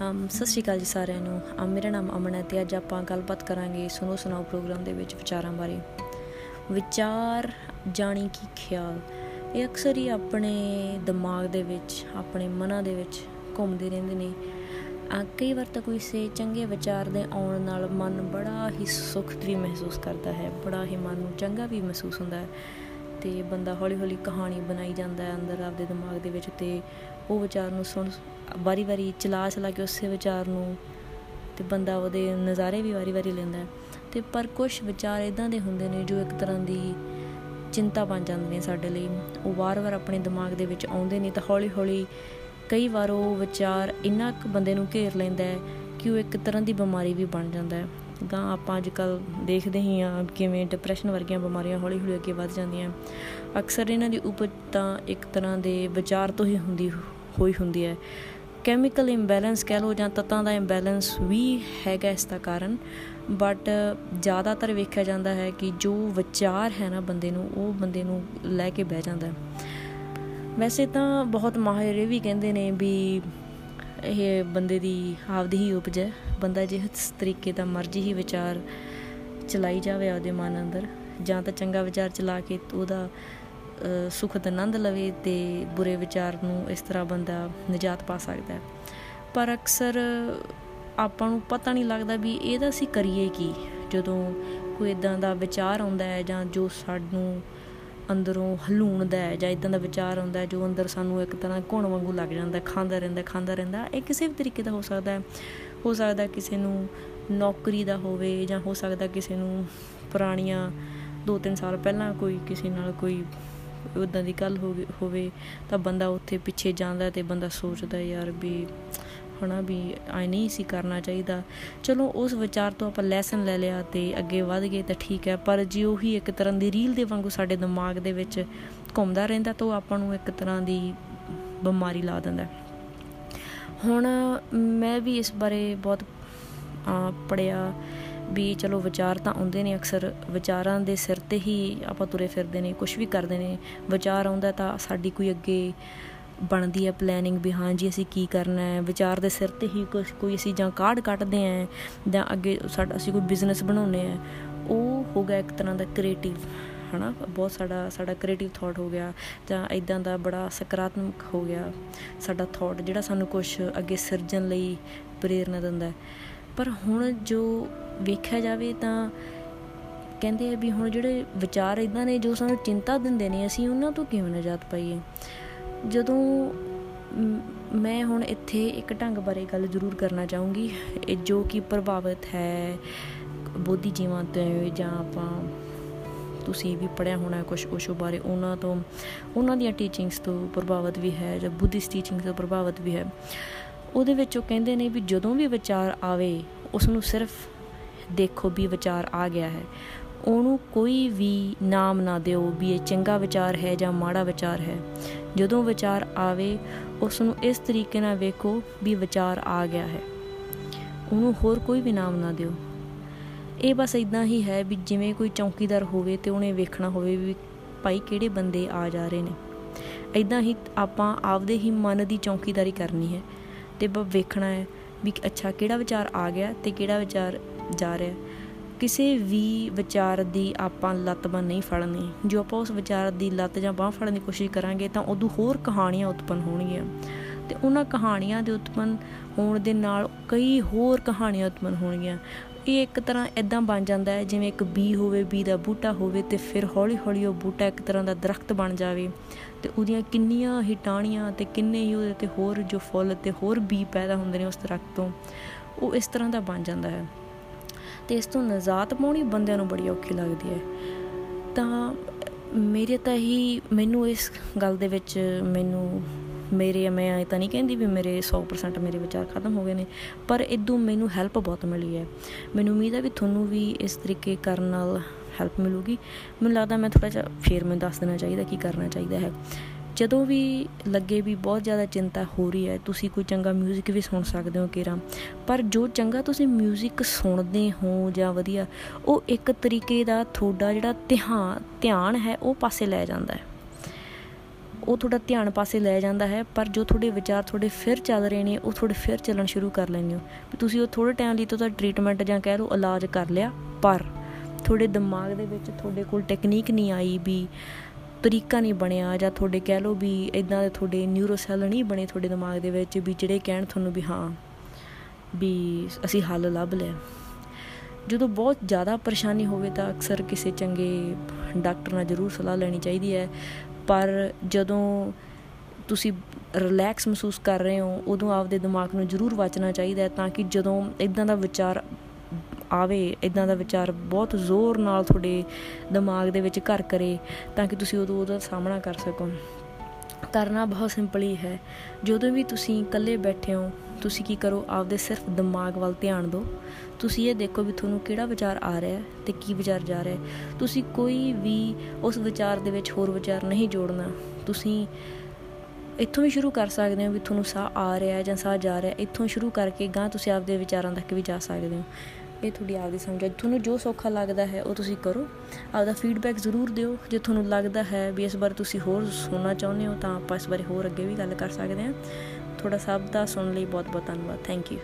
ਅਮ, ਸਤਿ ਸ਼੍ਰੀ ਅਕਾਲ ਜੀ ਸਾਰਿਆਂ ਨੂੰ। ਅਮ, ਮੇਰਾ ਨਾਮ ਅਮਨ ਹੈ ਤੇ ਅੱਜ ਆਪਾਂ ਗੱਲਬਾਤ ਕਰਾਂਗੇ ਸੁਣੋ ਸੁਣਾਓ ਪ੍ਰੋਗਰਾਮ ਦੇ ਵਿੱਚ ਵਿਚਾਰਾਂ ਬਾਰੇ। ਵਿਚਾਰ ਜਾਣੀ ਕਿ ਖਿਆਲ। ਇਹ ਅਕਸਰ ਹੀ ਆਪਣੇ ਦਿਮਾਗ ਦੇ ਵਿੱਚ, ਆਪਣੇ ਮਨਾਂ ਦੇ ਵਿੱਚ ਘੁੰਮਦੇ ਰਹਿੰਦੇ ਨੇ। ਕਈ ਵਾਰ ਤਾਂ ਕੋਈ ਸੇ ਚੰਗੇ ਵਿਚਾਰ ਦੇ ਆਉਣ ਨਾਲ ਮਨ ਬੜਾ ਹੀ ਸੁਖਤਰੀ ਮਹਿਸੂਸ ਕਰਦਾ ਹੈ, ਬੜਾ ਹੀ ਮਨ ਨੂੰ ਚੰਗਾ ਵੀ ਮਹਿਸੂਸ ਹੁੰਦਾ ਹੈ। ਤੇ ਬੰਦਾ ਹੌਲੀ ਹੌਲੀ ਕਹਾਣੀ ਬਣਾਈ ਜਾਂਦਾ ਹੈ ਅੰਦਰ ਆਪਦੇ ਦਿਮਾਗ ਦੇ ਵਿੱਚ ਤੇ ਉਹ ਵਿਚਾਰ ਨੂੰ ਸੁਣ ਵਾਰੀ-ਵਾਰੀ ਚਲਾ ਚਲਾ ਕੇ ਉਸੇ ਵਿਚਾਰ ਨੂੰ ਤੇ ਬੰਦਾ ਉਹਦੇ ਨਜ਼ਾਰੇ ਵੀ ਵਾਰੀ-ਵਾਰੀ ਲੈਂਦਾ ਹੈ। ਤੇ ਪਰ ਕੁਝ ਵਿਚਾਰ ਇਦਾਂ ਦੇ ਹੁੰਦੇ ਨੇ ਜੋ ਇੱਕ ਤਰ੍ਹਾਂ ਦੀ ਚਿੰਤਾ ਬਣ ਜਾਂਦੇ ਨੇ ਸਾਡੇ ਲਈ। ਉਹ ਵਾਰ-ਵਾਰ ਆਪਣੇ ਦਿਮਾਗ ਦੇ ਵਿੱਚ ਆਉਂਦੇ ਨੇ ਤਾਂ ਹੌਲੀ-ਹੌਲੀ ਕਈ ਵਾਰ ਉਹ ਵਿਚਾਰ ਇੰਨਾ ਕੁ ਬੰਦੇ ਨੂੰ ਘੇਰ ਲੈਂਦਾ ਹੈ ਕਿ ਉਹ ਇੱਕ ਤਰ੍ਹਾਂ ਦੀ ਬਿਮਾਰੀ ਵੀ ਬਣ ਜਾਂਦਾ ਹੈ। ਗਾਂ ਆਪਾਂ ਅੱਜ ਕੱਲ ਦੇਖਦੇ ਹੀ ਆ ਕਿਵੇਂ ਡਿਪਰੈਸ਼ਨ ਵਰਗੀਆਂ ਬਿਮਾਰੀਆਂ ਹੌਲੀ ਹੌਲੀ ਅੱਗੇ ਵੱਧ ਜਾਂਦੀਆਂ। ਅਕਸਰ ਇਹਨਾਂ ਦੀ ਉਪਜ ਤਾਂ ਇੱਕ ਤਰ੍ਹਾਂ ਦੇ ਵਿਚਾਰ ਤੋਂ ਹੀ ਹੁੰਦੀ ਹੋਈ ਹੁੰਦੀ ਹੈ। ਕੈਮੀਕਲ ਇੰਬੈਲੈਂਸ ਕਹਿ ਲੋ ਜਾਂ ਤਤਾਂ ਦਾ ਇੰਬੈਲੈਂਸ ਵੀ ਹੈਗਾ ਇਸ ਦਾ ਕਾਰਨ। ਬਟ ਜ਼ਿਆਦਾਤਰ ਵੇਖਿਆ ਜਾਂਦਾ ਹੈ ਕਿ ਜੋ ਵਿਚਾਰ ਹੈ ਨਾ ਬੰਦੇ ਨੂੰ, ਉਹ ਬੰਦੇ ਨੂੰ ਲੈ ਕੇ ਬਹਿ ਜਾਂਦਾ ਹੈ। ਵੈਸੇ ਤਾਂ ਬਹੁਤ ਮਾਹਿਰ ਇਹ ਵੀ ਕਹਿੰਦੇ ਨੇ ਵੀ ਇਹ ਬੰਦੇ ਦੀ ਆਪਦੀ ਹੀ ਉਪਜ ਹੈ। ਬੰਦਾ ਜਿਸ ਤਰੀਕੇ ਦਾ ਮਰਜ਼ੀ ਹੀ ਵਿਚਾਰ ਚਲਾਈ ਜਾਵੇ ਆਪਦੇ ਮਨ ਅੰਦਰ ਜਾਂ ਤਾਂ ਚੰਗਾ ਵਿਚਾਰ ਚਲਾ ਕੇ ਉਹਦਾ ਸੁਖਦ ਆਨੰਦ ਲਵੇ ਤੇ ਬੁਰੇ ਵਿਚਾਰ ਨੂੰ ਇਸ ਤਰ੍ਹਾਂ ਬੰਦਾ ਨਜਾਤ ਪਾ ਸਕਦਾ ਹੈ। ਪਰ ਅਕਸਰ ਆਪਾਂ ਨੂੰ ਪਤਾ ਨਹੀਂ ਲੱਗਦਾ ਵੀ ਇਹਦਾ ਅਸੀਂ ਕਰੀਏ ਕੀ। ਜਦੋਂ ਕੋਈ ਇਦਾਂ ਦਾ ਵਿਚਾਰ ਆਉਂਦਾ ਹੈ ਜਾਂ ਜੋ ਸਾਨੂੰ ਅੰਦਰੋਂ ਹਲੂਣਦਾ ਹੈ ਜਾਂ ਇਦਾਂ ਦਾ ਵਿਚਾਰ ਆਉਂਦਾ ਹੈ ਜੋ ਅੰਦਰ ਸਾਨੂੰ ਇੱਕ ਤਰ੍ਹਾਂ ਘੁਣ ਵਾਂਗੂ ਲੱਗ ਜਾਂਦਾ, ਖਾਂਦਾ ਰਹਿੰਦਾ ਖਾਂਦਾ ਰਹਿੰਦਾ, ਇਹ ਕਿਸੇ ਵੀ ਤਰੀਕੇ ਦਾ ਹੋ ਸਕਦਾ ਹੈ। ਹੋ ਸਕਦਾ ਕਿਸੇ ਨੂੰ ਨੌਕਰੀ ਦਾ ਹੋਵੇ ਜਾਂ ਹੋ ਸਕਦਾ ਕਿਸੇ ਨੂੰ ਪੁਰਾਣੀਆਂ 2-3 ਸਾਲ ਪਹਿਲਾਂ ਕੋਈ ਕਿਸੇ ਨਾਲ ਕੋਈ ਉਦਾਂ ਦੀ ਗੱਲ ਹੋਵੇ ਤਾਂ ਬੰਦਾ ਉੱਥੇ ਪਿੱਛੇ ਜਾਂਦਾ ਤੇ ਬੰਦਾ ਸੋਚਦਾ ਯਾਰ ਵੀ ਹਣਾ ਵੀ ਆਈ ਨਹੀਂ ਸੀ ਕਰਨਾ ਚਾਹੀਦਾ। ਚਲੋ ਉਸ ਵਿਚਾਰ ਤੋਂ ਆਪਾਂ ਲੈਸਨ ਲੈ ਲਿਆ ਤੇ ਅੱਗੇ ਵਧ ਗਏ ਤਾਂ ਠੀਕ ਹੈ, ਪਰ ਜੇ ਉਹੀ ਇੱਕ ਤਰ੍ਹਾਂ ਦੀ ਰੀਲ ਦੇ ਵਾਂਗੂ ਸਾਡੇ ਦਿਮਾਗ ਦੇ ਵਿੱਚ ਘੁੰਮਦਾ ਰਹਿੰਦਾ ਤਾਂ ਉਹ ਆਪਾਂ ਨੂੰ ਇੱਕ ਤਰ੍ਹਾਂ ਦੀ ਬਿਮਾਰੀ ਲਾ ਦਿੰਦਾ। ਹੁਣ ਮੈਂ ਵੀ ਇਸ ਬਾਰੇ ਬਹੁਤ ਪੜਿਆ ਵੀ ਚਲੋ ਵਿਚਾਰ ਤਾਂ ਆਉਂਦੇ ਨੇ, ਅਕਸਰ ਵਿਚਾਰਾਂ ਦੇ ਸਿਰ ਤੇ ਹੀ ਆਪਾਂ ਤੁਰੇ ਫਿਰਦੇ ਨੇ ਕੁਝ ਵੀ ਕਰਦੇ ਨੇ। ਵਿਚਾਰ ਆਉਂਦਾ ਤਾਂ ਸਾਡੀ ਕੋਈ ਅੱਗੇ ਬਣਦੀ ਹੈ ਪਲੈਨਿੰਗ ਵੀ, ਹਾਂ ਜੀ ਅਸੀਂ ਕੀ ਕਰਨਾ ਹੈ। ਵਿਚਾਰ ਦੇ ਸਿਰ ਤੇ ਹੀ ਕੁਝ ਕੋਈ ਅਸੀਂ ਜਾਂ ਕਾਰਡ ਕੱਟਦੇ ਆਂ ਜਾਂ ਅੱਗੇ ਸਾਡਾ, ਅਸੀਂ ਕੋਈ ਬਿਜ਼ਨਸ ਬਣਾਉਨੇ ਆ ਉਹ ਹੋ ਗਿਆ ਇੱਕ ਤਰ੍ਹਾਂ ਦਾ ਕ੍ਰੀਏਟਿਵ ਹਨਾ? ਬਹੁਤ ਸਾਡਾ ਸਾਡਾ ਕ੍ਰੀਏਟਿਵ ਥਾਟ ਹੋ ਗਿਆ ਜਾਂ ਇਦਾਂ ਦਾ ਬੜਾ ਸਕਾਰਾਤਮਕ ਹੋ ਗਿਆ ਸਾਡਾ ਥਾਟ ਜਿਹੜਾ ਸਾਨੂੰ ਕੁਝ ਅੱਗੇ ਸਿਰਜਣ ਲਈ ਪ੍ਰੇਰਨਾ ਦਿੰਦਾ ਪਰ ਹੁਣ ਜੋ ਵੇਖਿਆ ਜਾਵੇ ਤਾਂ ਕਹਿੰਦੇ ਆ ਵੀ ਹੁਣ ਜਿਹੜੇ ਵਿਚਾਰ ਇਦਾਂ ਨੇ ਜੋ ਸਾਨੂੰ ਚਿੰਤਾ ਦਿੰਦੇ ਨੇ, ਅਸੀਂ ਉਹਨਾਂ ਤੋਂ ਕਿਵੇਂ ਨਜਾਤ ਪਾਈਏ? ਜਦੋਂ ਮੈਂ ਹੁਣ ਇੱਥੇ ਇੱਕ ਢੰਗ ਬਾਰੇ ਗੱਲ ਜ਼ਰੂਰ ਕਰਨਾ ਚਾਹੂੰਗੀ। ਜੋ ਕਿ ਪ੍ਰਭਾਵਿਤ ਹੈ ਬੋਧੀ ਜੀਵਾਂ ਤੋਂ ਜਾਂ ਆਪਾਂ ਤੁਸੀਂ ਵੀ ਪੜਿਆ ਹੋਣਾ ਕੁਝ ਓਸ਼ੋ ਬਾਰੇ, ਉਹਨਾਂ ਤੋਂ, ਉਹਨਾਂ ਦੀਆਂ ਟੀਚਿੰਗਸ ਤੋਂ ਪ੍ਰਭਾਵਿਤ ਵੀ ਹੈ ਜਾਂ ਬੁੱਧਿਸਟ ਟੀਚਿੰਗਸ ਤੋਂ ਪ੍ਰਭਾਵਿਤ ਵੀ ਹੈ। ਉਹਦੇ ਵਿੱਚ ਉਹ ਕਹਿੰਦੇ ਨੇ ਵੀ ਜਦੋਂ ਵੀ ਵਿਚਾਰ ਆਵੇ ਉਸ ਨੂੰ ਸਿਰਫ ਦੇਖੋ ਵੀ ਵਿਚਾਰ ਆ ਗਿਆ ਹੈ। ਉਹਨੂੰ ਕੋਈ ਵੀ ਨਾਮ ਨਾ ਦਿਓ ਵੀ ਇਹ ਚੰਗਾ ਵਿਚਾਰ ਹੈ ਜਾਂ ਮਾੜਾ ਵਿਚਾਰ ਹੈ। ਜਦੋਂ ਵਿਚਾਰ ਆਵੇ ਉਸ ਨੂੰ ਇਸ ਤਰੀਕੇ ਨਾਲ ਵੇਖੋ ਵੀ ਵਿਚਾਰ ਆ ਗਿਆ ਹੈ। ਉਹਨੂੰ ਹੋਰ ਕੋਈ ਵੀ ਨਾਮ ਨਾ ਦਿਓ। ਇਹ ਬਸ ਇਦਾਂ ਹੀ ਹੈ ਵੀ ਜਿਵੇਂ ਕੋਈ ਚੌਕੀਦਾਰ ਹੋਵੇ ਤੇ ਉਹਨੇ ਵੇਖਣਾ ਹੋਵੇ ਵੀ ਭਾਈ ਕਿਹੜੇ ਬੰਦੇ ਆ ਜਾ ਰਹੇ ਨੇ। ਇਦਾਂ ਹੀ ਆਪਾਂ ਆਪਦੇ ਹੀ ਮਨ ਦੀ ਚੌਕੀਦਾਰੀ ਕਰਨੀ ਹੈ ਤੇ ਬਸ ਵੇਖਣਾ ਹੈ ਵੀ ਅੱਛਾ ਕਿਹੜਾ ਵਿਚਾਰ ਆ ਗਿਆ ਤੇ ਕਿਹੜਾ ਵਿਚਾਰ ਜਾ ਰਿਹਾ ਕਿਸੇ ਵੀ ਵਿਚਾਰ ਦੀ ਆਪਾਂ ਲੱਤ ਬਣ ਨਹੀਂ ਫੜਨੀ। ਜੋ ਆਪਾਂ ਉਸ ਵਿਚਾਰ ਦੀ ਲੱਤ ਜਾਂ ਬਾਹ ਫੜਨ ਦੀ ਕੋਸ਼ਿਸ਼ ਕਰਾਂਗੇ ਤਾਂ ਉਦੋਂ ਹੋਰ ਕਹਾਣੀਆਂ ਉਤਪਨ ਹੋਣਗੀਆਂ। ਤੇ ਉਹਨਾਂ ਕਹਾਣੀਆਂ ਦੇ ਉਤਪਨ ਹੋਣ ਦੇ ਨਾਲ ਕਈ ਹੋਰ ਕਹਾਣੀਆਂ ਉਤਪਨ ਹੋਣਗੀਆਂ। ਇਹ ਇੱਕ ਤਰ੍ਹਾਂ ਇਦਾਂ ਬਣ ਜਾਂਦਾ ਹੈ, ਜਿਵੇਂ ਇੱਕ ਬੀ ਹੋਵੇ, ਬੀ ਦਾ ਬੂਟਾ ਹੋਵੇ ਤੇ ਫਿਰ ਹੌਲੀ-ਹੌਲੀ ਉਹ ਬੂਟਾ ਇੱਕ ਤਰ੍ਹਾਂ ਦਾ ਦਰਖਤ ਬਣ ਜਾਵੇ। ਤੇ ਉਹਦੀਆਂ ਕਿੰਨੀਆਂ ਹੀ ਟਾਹਣੀਆਂ ਤੇ ਕਿੰਨੇ ਹੀ ਉਹਦੇ ਤੇ ਹੋਰ ਜੋ ਫੁੱਲ ਤੇ ਹੋਰ ਬੀ ਪੈਦਾ ਹੁੰਦੇ ਨੇ ਉਸ ਦਰਖਤ ਤੋਂ, ਉਹ ਇਸ ਤਰ੍ਹਾਂ ਦਾ ਬਣ ਜਾਂਦਾ ਹੈ। ਤੇ ਇਸ ਤੋਂ ਨਜ਼ਾਤ ਪਾਉਣੀ ਬੰਦਿਆਂ ਨੂੰ ਬੜੀ ਔਖੀ ਲੱਗਦੀ ਹੈ। ਤਾਂ ਮੇਰੇ ਤਾਂ ਹੀ ਮੈਨੂੰ ਇਸ ਗੱਲ ਦੇ ਵਿੱਚ ਮੈਨੂੰ, ਮੇਰੇ, ਮੈਂ ਇਹ ਤਾਂ ਨਹੀਂ ਕਹਿੰਦੀ ਵੀ ਮੇਰੇ 100% ਮੇਰੇ ਵਿਚਾਰ ਖਤਮ ਹੋ ਗਏ ਨੇ, ਪਰ ਇਦੋਂ ਮੈਨੂੰ ਹੈਲਪ ਬਹੁਤ ਮਿਲੀ ਹੈ। ਮੈਨੂੰ ਉਮੀਦ ਹੈ ਵੀ ਤੁਹਾਨੂੰ ਵੀ ਇਸ ਤਰੀਕੇ ਕਰਨ ਨਾਲ ਹੈਲਪ ਮਿਲੂਗੀ। ਮੈਨੂੰ ਲੱਗਦਾ ਮੈਂ ਥੋੜਾ ਜਿਹਾ, ਫੇਰ ਮੈਨੂੰ ਦੱਸ ਦੇਣਾ ਚਾਹੀਦਾ ਕੀ ਕਰਨਾ ਚਾਹੀਦਾ ਹੈ। ਜਦੋਂ ਵੀ ਲੱਗੇ ਵੀ ਬਹੁਤ ਜ਼ਿਆਦਾ ਚਿੰਤਾ ਹੋ ਰਹੀ ਹੈ ਤੁਸੀਂ ਕੋਈ ਚੰਗਾ 뮤직 ਵੀ ਸੁਣ ਸਕਦੇ ਹੋ ਕਿਰਾ ਪਰ ਜੋ ਚੰਗਾ ਤੁਸੀਂ 뮤직 ਸੁਣਦੇ ਹੋ ਜਾਂ ਵਧੀਆ ਉਹ ਇੱਕ ਤਰੀਕੇ ਦਾ ਤੁਹਾਡਾ ਜਿਹੜਾ ਧਿਆਨ ਧਿਆਨ ਹੈ ਉਹ ਪਾਸੇ ਲੈ ਜਾਂਦਾ ਹੈ ਉਹ ਤੁਹਾਡਾ ਧਿਆਨ ਪਾਸੇ ਲੈ ਜਾਂਦਾ ਹੈ ਪਰ ਜੋ ਤੁਹਾਡੇ ਵਿਚਾਰ ਤੁਹਾਡੇ ਫਿਰ ਚੱਲ ਰਹੇ ਨੇ ਉਹ ਤੁਹਾਡੇ ਫਿਰ ਚੱਲਣ ਸ਼ੁਰੂ ਕਰ ਲੈਂਦੇ ਹੋ ਵੀ ਤੁਸੀਂ ਉਹ ਥੋੜੇ ਟਾਈਮ ਲਈ ਤਾਂ ਟ੍ਰੀਟਮੈਂਟ ਜਾਂ ਕਹਿ ਲਓ ਇਲਾਜ ਕਰ ਲਿਆ ਪਰ ਤੁਹਾਡੇ ਦਿਮਾਗ ਦੇ ਵਿੱਚ ਤੁਹਾਡੇ ਕੋਲ ਟੈਕਨੀਕ ਨਹੀਂ ਆਈ ਵੀ ਤਰੀਕਾ ਨਹੀਂ ਬਣਿਆ ਜਾਂ ਤੁਹਾਡੇ ਕਹਿ ਲਓ ਵੀ ਇਦਾਂ ਦੇ ਤੁਹਾਡੇ ਨਿਊਰੋ ਸੈੱਲ ਨਹੀਂ ਬਣੇ ਤੁਹਾਡੇ ਦਿਮਾਗ ਦੇ ਵਿੱਚ ਵੀ ਜਿਹੜੇ ਕਹਿਣ ਤੁਹਾਨੂੰ ਵੀ ਹਾਂ ਵੀ ਅਸੀਂ ਹੱਲ ਲੱਭ ਲਿਆ। ਜਦੋਂ ਬਹੁਤ ਜ਼ਿਆਦਾ ਪਰੇਸ਼ਾਨੀ ਹੋਵੇ ਤਾਂ ਅਕਸਰ ਕਿਸੇ ਚੰਗੇ ਡਾਕਟਰ ਨਾਲ ਜ਼ਰੂਰ ਸਲਾਹ ਲੈਣੀ ਚਾਹੀਦੀ ਹੈ। ਪਰ ਜਦੋਂ ਤੁਸੀਂ ਰਿਲੈਕਸ ਮਹਿਸੂਸ ਕਰ ਰਹੇ ਹੋ, ਉਦੋਂ ਆਪਦੇ ਦਿਮਾਗ ਨੂੰ ਜ਼ਰੂਰ ਵਾਚਣਾ ਚਾਹੀਦਾ ਹੈ ਤਾਂ ਕਿ ਜਦੋਂ ਇਦਾਂ ਦਾ ਵਿਚਾਰ ਆਵੇ ਇਦਾਂ ਦਾ ਵਿਚਾਰ ਬਹੁਤ ਜ਼ੋਰ ਨਾਲ ਤੁਹਾਡੇ ਦਿਮਾਗ ਦੇ ਵਿੱਚ ਘਰ ਕਰੇ ਤਾਂ ਕਿ ਤੁਸੀਂ ਉਦੋਂ ਉਹਦਾ ਸਾਹਮਣਾ ਕਰ ਸਕੋ। ਕਰਨਾ ਬਹੁਤ ਸਿੰਪਲ ਹੀ ਹੈ। ਜਦੋਂ ਵੀ ਤੁਸੀਂ ਇਕੱਲੇ ਬੈਠੇ ਹੋ, ਤੁਸੀਂ ਕੀ ਕਰੋ? ਆਪਦੇ ਸਿਰਫ ਦਿਮਾਗ ਵੱਲ ਧਿਆਨ ਦਿਓ। ਤੁਸੀਂ ਇਹ ਦੇਖੋ ਵੀ ਤੁਹਾਨੂੰ ਕਿਹੜਾ ਵਿਚਾਰ ਆ ਰਿਹਾ ਹੈ ਤੇ ਕੀ ਵਿਚਾਰ ਜਾ ਰਿਹਾ ਹੈ। ਤੁਸੀਂ ਕੋਈ ਵੀ ਉਸ ਵਿਚਾਰ ਦੇ ਵਿੱਚ ਹੋਰ ਵਿਚਾਰ ਨਹੀਂ ਜੋੜਨਾ। ਤੁਸੀਂ ਇੱਥੋਂ ਵੀ ਸ਼ੁਰੂ ਕਰ ਸਕਦੇ ਹੋ ਵੀ ਤੁਹਾਨੂੰ ਸਾਹ ਆ ਰਿਹਾ ਹੈ ਜਾਂ ਸਾਹ ਜਾ ਰਿਹਾ ਇੱਥੋਂ ਸ਼ੁਰੂ ਕਰਕੇ ਗਾਂ ਤੁਸੀਂ ਆਪਦੇ ਵਿਚਾਰਾਂ ਤੱਕ ਵੀ ਜਾ ਸਕਦੇ ਹੋ। ਇਹ ਤੁਹਾਡੀ ਆਪਦੀ ਸਮਝ ਤੁਹਾਨੂੰ ਜੋ ਸੌਖਾ ਲੱਗਦਾ ਹੈ, ਉਹ ਤੁਸੀਂ ਕਰੋ। ਆਪਦਾ ਫੀਡਬੈਕ ਜ਼ਰੂਰ ਦਿਓ। ਜੇ ਤੁਹਾਨੂੰ ਲੱਗਦਾ ਹੈ ਵੀ ਇਸ ਬਾਰੇ ਤੁਸੀਂ ਹੋਰ ਸੁਣਨਾ ਚਾਹੁੰਦੇ ਹੋ, ਤਾਂ ਆਪਾਂ ਇਸ ਬਾਰੇ ਹੋਰ ਅੱਗੇ ਵੀ ਗੱਲ ਕਰ ਸਕਦੇ ਹਾਂ। ਤੁਹਾਡਾ ਸਭ ਦਾ ਸੁਣਨ ਲਈ ਬਹੁਤ ਬਹੁਤ ਧੰਨਵਾਦ। Thank you